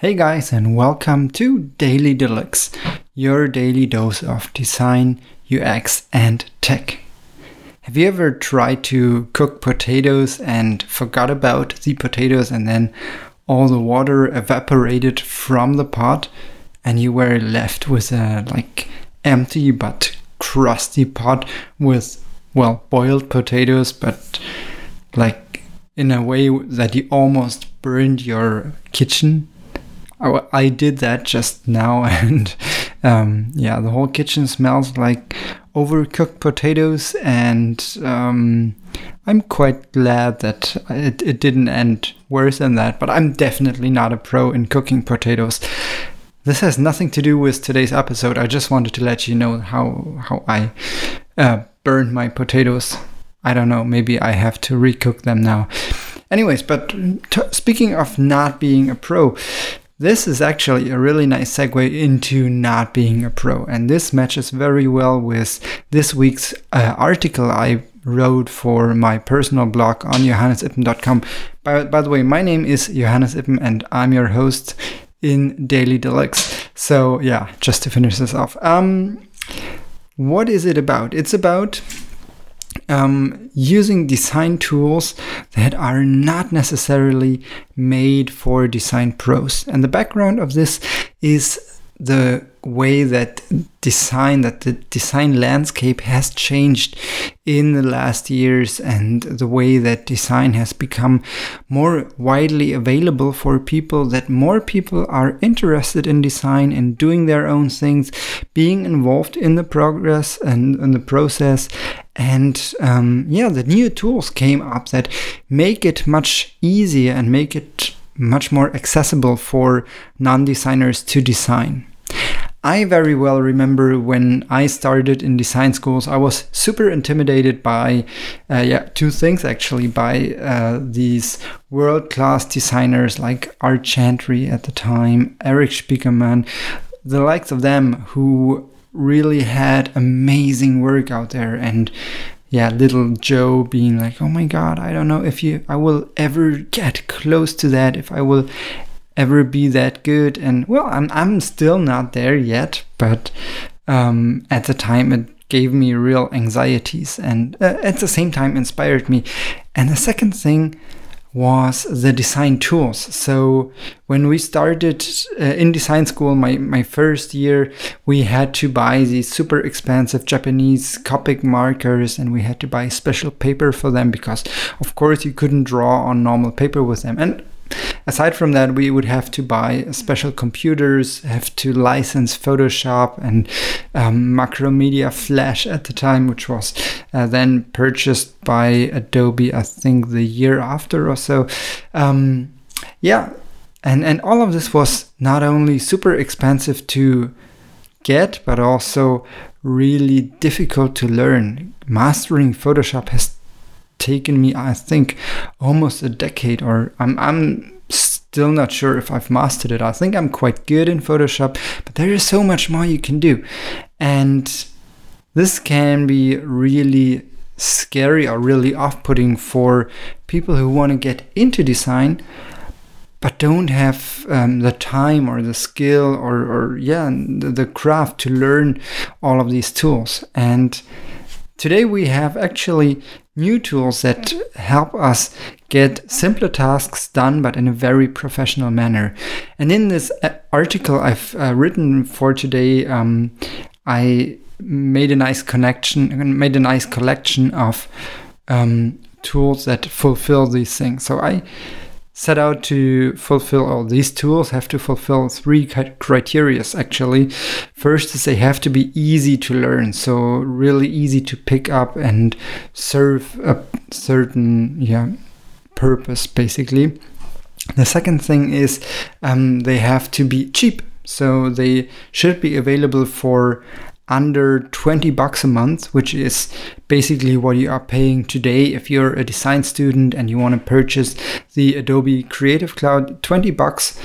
Hey guys, and welcome to Daily Deluxe, your daily dose of design, UX, and tech. Have you ever tried to cook potatoes and forgot about the potatoes and then all the water evaporated from the pot and you were left with a like empty but crusty pot with well boiled potatoes but like in a way that you almost burned your kitchen I did that just now, and um, yeah, the whole kitchen smells like overcooked potatoes, and um, I'm quite glad that it, it didn't end worse than that. But I'm definitely not a pro in cooking potatoes. This has nothing to do with today's episode. I just wanted to let you know how how I uh, burned my potatoes. I don't know. Maybe I have to recook them now. Anyways, but t- speaking of not being a pro, this is actually a really nice segue into not being a pro, and this matches very well with this week's uh, article I wrote for my personal blog on johannesippen.com. By, by the way, my name is Johannes Ippen, and I'm your host in Daily Deluxe. So, yeah, just to finish this off. Um, what is it about? It's about um, using design tools that are not necessarily made for design pros. And the background of this is the way that design that the design landscape has changed in the last years and the way that design has become more widely available for people that more people are interested in design and doing their own things being involved in the progress and in the process and um, yeah the new tools came up that make it much easier and make it much more accessible for non-designers to design. I very well remember when I started in design schools, I was super intimidated by, uh, yeah, two things actually, by uh, these world class designers like Art Chantry at the time, Erik Spiekermann, the likes of them who really had amazing work out there and yeah little joe being like oh my god i don't know if you i will ever get close to that if i will ever be that good. And well, I'm, I'm still not there yet, but um, at the time it gave me real anxieties and uh, at the same time inspired me. And the second thing was the design tools. So when we started uh, in design school, my, my first year, we had to buy these super expensive Japanese Copic markers and we had to buy special paper for them because of course you couldn't draw on normal paper with them. And Aside from that, we would have to buy special computers, have to license Photoshop and um, Macromedia Flash at the time, which was uh, then purchased by Adobe, I think the year after or so. Um, yeah, and and all of this was not only super expensive to get, but also really difficult to learn. Mastering Photoshop has taken me, I think, almost a decade, or I'm, I'm still not sure if I've mastered it. I think I'm quite good in Photoshop, but there is so much more you can do. And this can be really scary or really off putting for people who want to get into design but don't have um, the time or the skill or, or yeah the, the craft to learn all of these tools and today we have actually new tools that help us get simpler tasks done, but in a very professional manner. And in this uh, article I've uh, written for today, um, I made a nice connection, made a nice collection of um, tools that fulfill these things. So I set out to fulfill all these tools have to fulfill three criteria actually. First is they have to be easy to learn so really easy to pick up and serve a certain yeah purpose basically. The second thing is um, they have to be cheap so they should be available for under 20 bucks a month, which is basically what you are paying today if you're a design student and you want to purchase the Adobe Creative Cloud, 20 bucks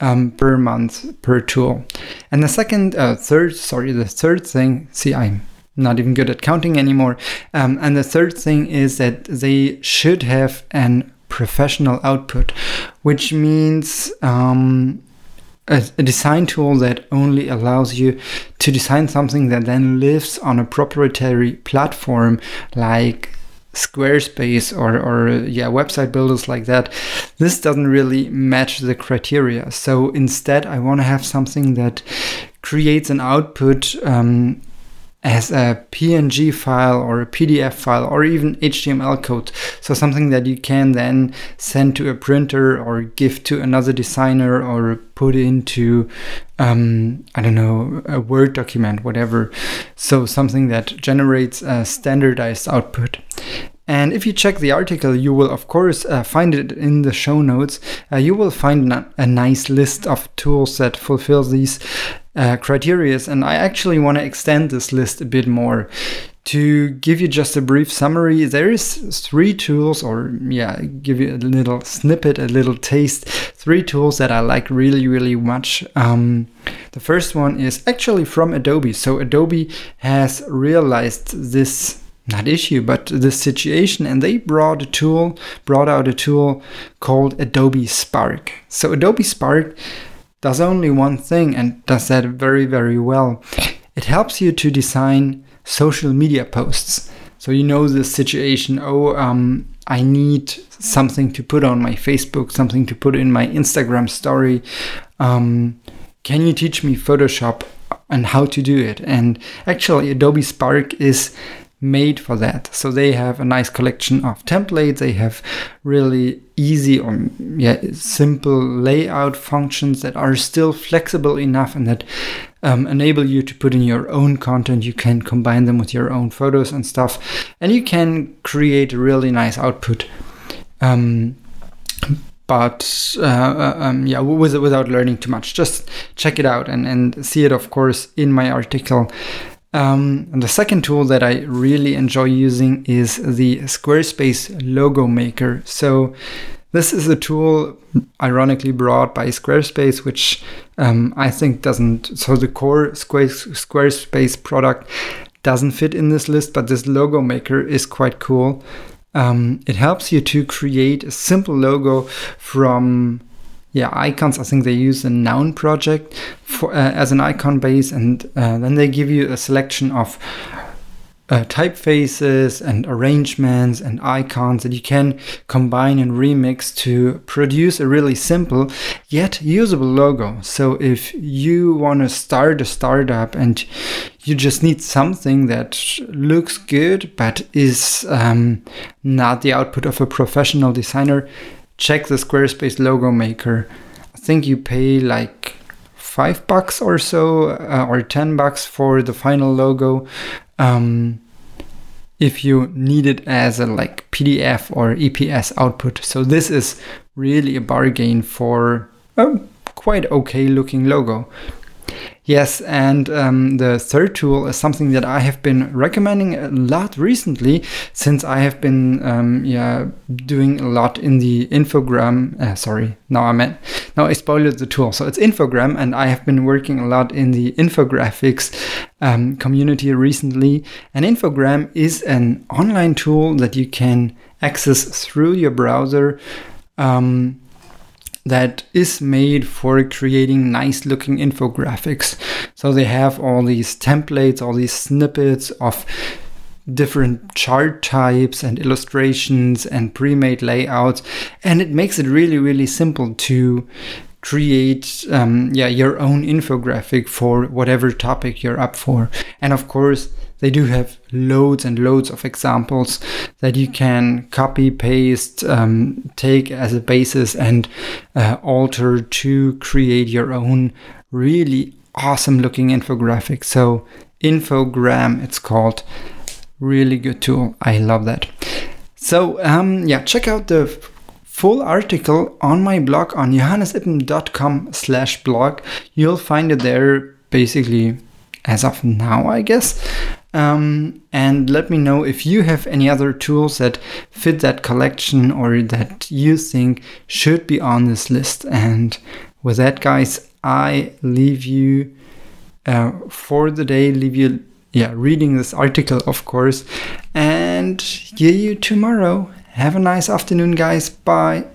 um, per month per tool. And the second, uh, third, sorry, the third thing, see, I'm not even good at counting anymore. Um, and the third thing is that they should have an professional output, which means um, a, design tool that only allows you to design something that then lives on a proprietary platform like Squarespace or, or yeah website builders like that. This doesn't really match the criteria. So instead I want to have something that creates an output um, as a PNG file or a PDF file or even HTML code. So something that you can then send to a printer or give to another designer or put into, um, I don't know, a Word document, whatever. So something that generates a standardized output. And if you check the article, you will, of course, uh, find it in the show notes. Uh, you will find a nice list of tools that fulfill these uh, criteria. And I actually want to extend this list a bit more. To give you just a brief summary, there is three tools, or yeah, give you a little snippet, a little taste. Three tools that I like really, really much. Um, the first one is actually from Adobe. So Adobe has realized this not issue, but this situation, and they brought a tool, brought out a tool called Adobe Spark. So Adobe Spark does only one thing and does that very, very well. It helps you to design social media posts. So you know the situation, oh, um, I need something to put on my Facebook, something to put in my Instagram story. Um, can you teach me Photoshop and how to do it? And actually, Adobe Spark is made for that. So they have a nice collection of templates. They have really easy or yeah simple layout functions that are still flexible enough and that um, enable you to put in your own content. You can combine them with your own photos and stuff, and you can create a really nice output. Um, but uh, uh um, yeah, without learning too much, just check it out and, and see it, of course, in my article. Um, the second tool that I really enjoy using is the Squarespace Logo Maker. So this is a tool ironically brought by Squarespace, which um, I think doesn't, so the core Squarespace product doesn't fit in this list, but this logo maker is quite cool. Um, it helps you to create a simple logo from yeah icons. I think they use a noun project for uh, as an icon base, and uh, then they give you a selection of uh, typefaces and arrangements and icons that you can combine and remix to produce a really simple yet usable logo. So if you want to start a startup and you just need something that looks good but is um, not the output of a professional designer, check the Squarespace logo maker. I think you pay like five bucks or so, uh, or ten bucks for the final logo. Um, if you need it as a like PDF or EPS output. So this is really a bargain for a quite okay looking logo. Yes, and um, the third tool is something that I have been recommending a lot recently, since I have been um, yeah doing a lot in the infogram. Uh, sorry, now I meant now I spoiled the tool. So it's infogram, and I have been working a lot in the infographics um, community recently. And infogram is an online tool that you can access through your browser. Um, that is made for creating nice looking infographics. So they have all these templates, all these snippets of different chart types and illustrations and pre-made layouts and it makes it really really simple to create um, yeah your own infographic for whatever topic you're up for and of course they do have loads and loads of examples that you can copy, paste, um, take as a basis, and uh, alter to create your own really awesome looking infographic. So, Infogram, it's called. Really good tool. I love that. So, um, yeah, check out the full article on my blog on johannesippen.com slash blog. You'll find it there basically as of now, I guess. Um, and let me know if you have any other tools that fit that collection or that you think should be on this list. And with that, guys, I leave you uh, for the day, leave you, yeah, reading this article, of course, and see you tomorrow. Have a nice afternoon, guys. Bye.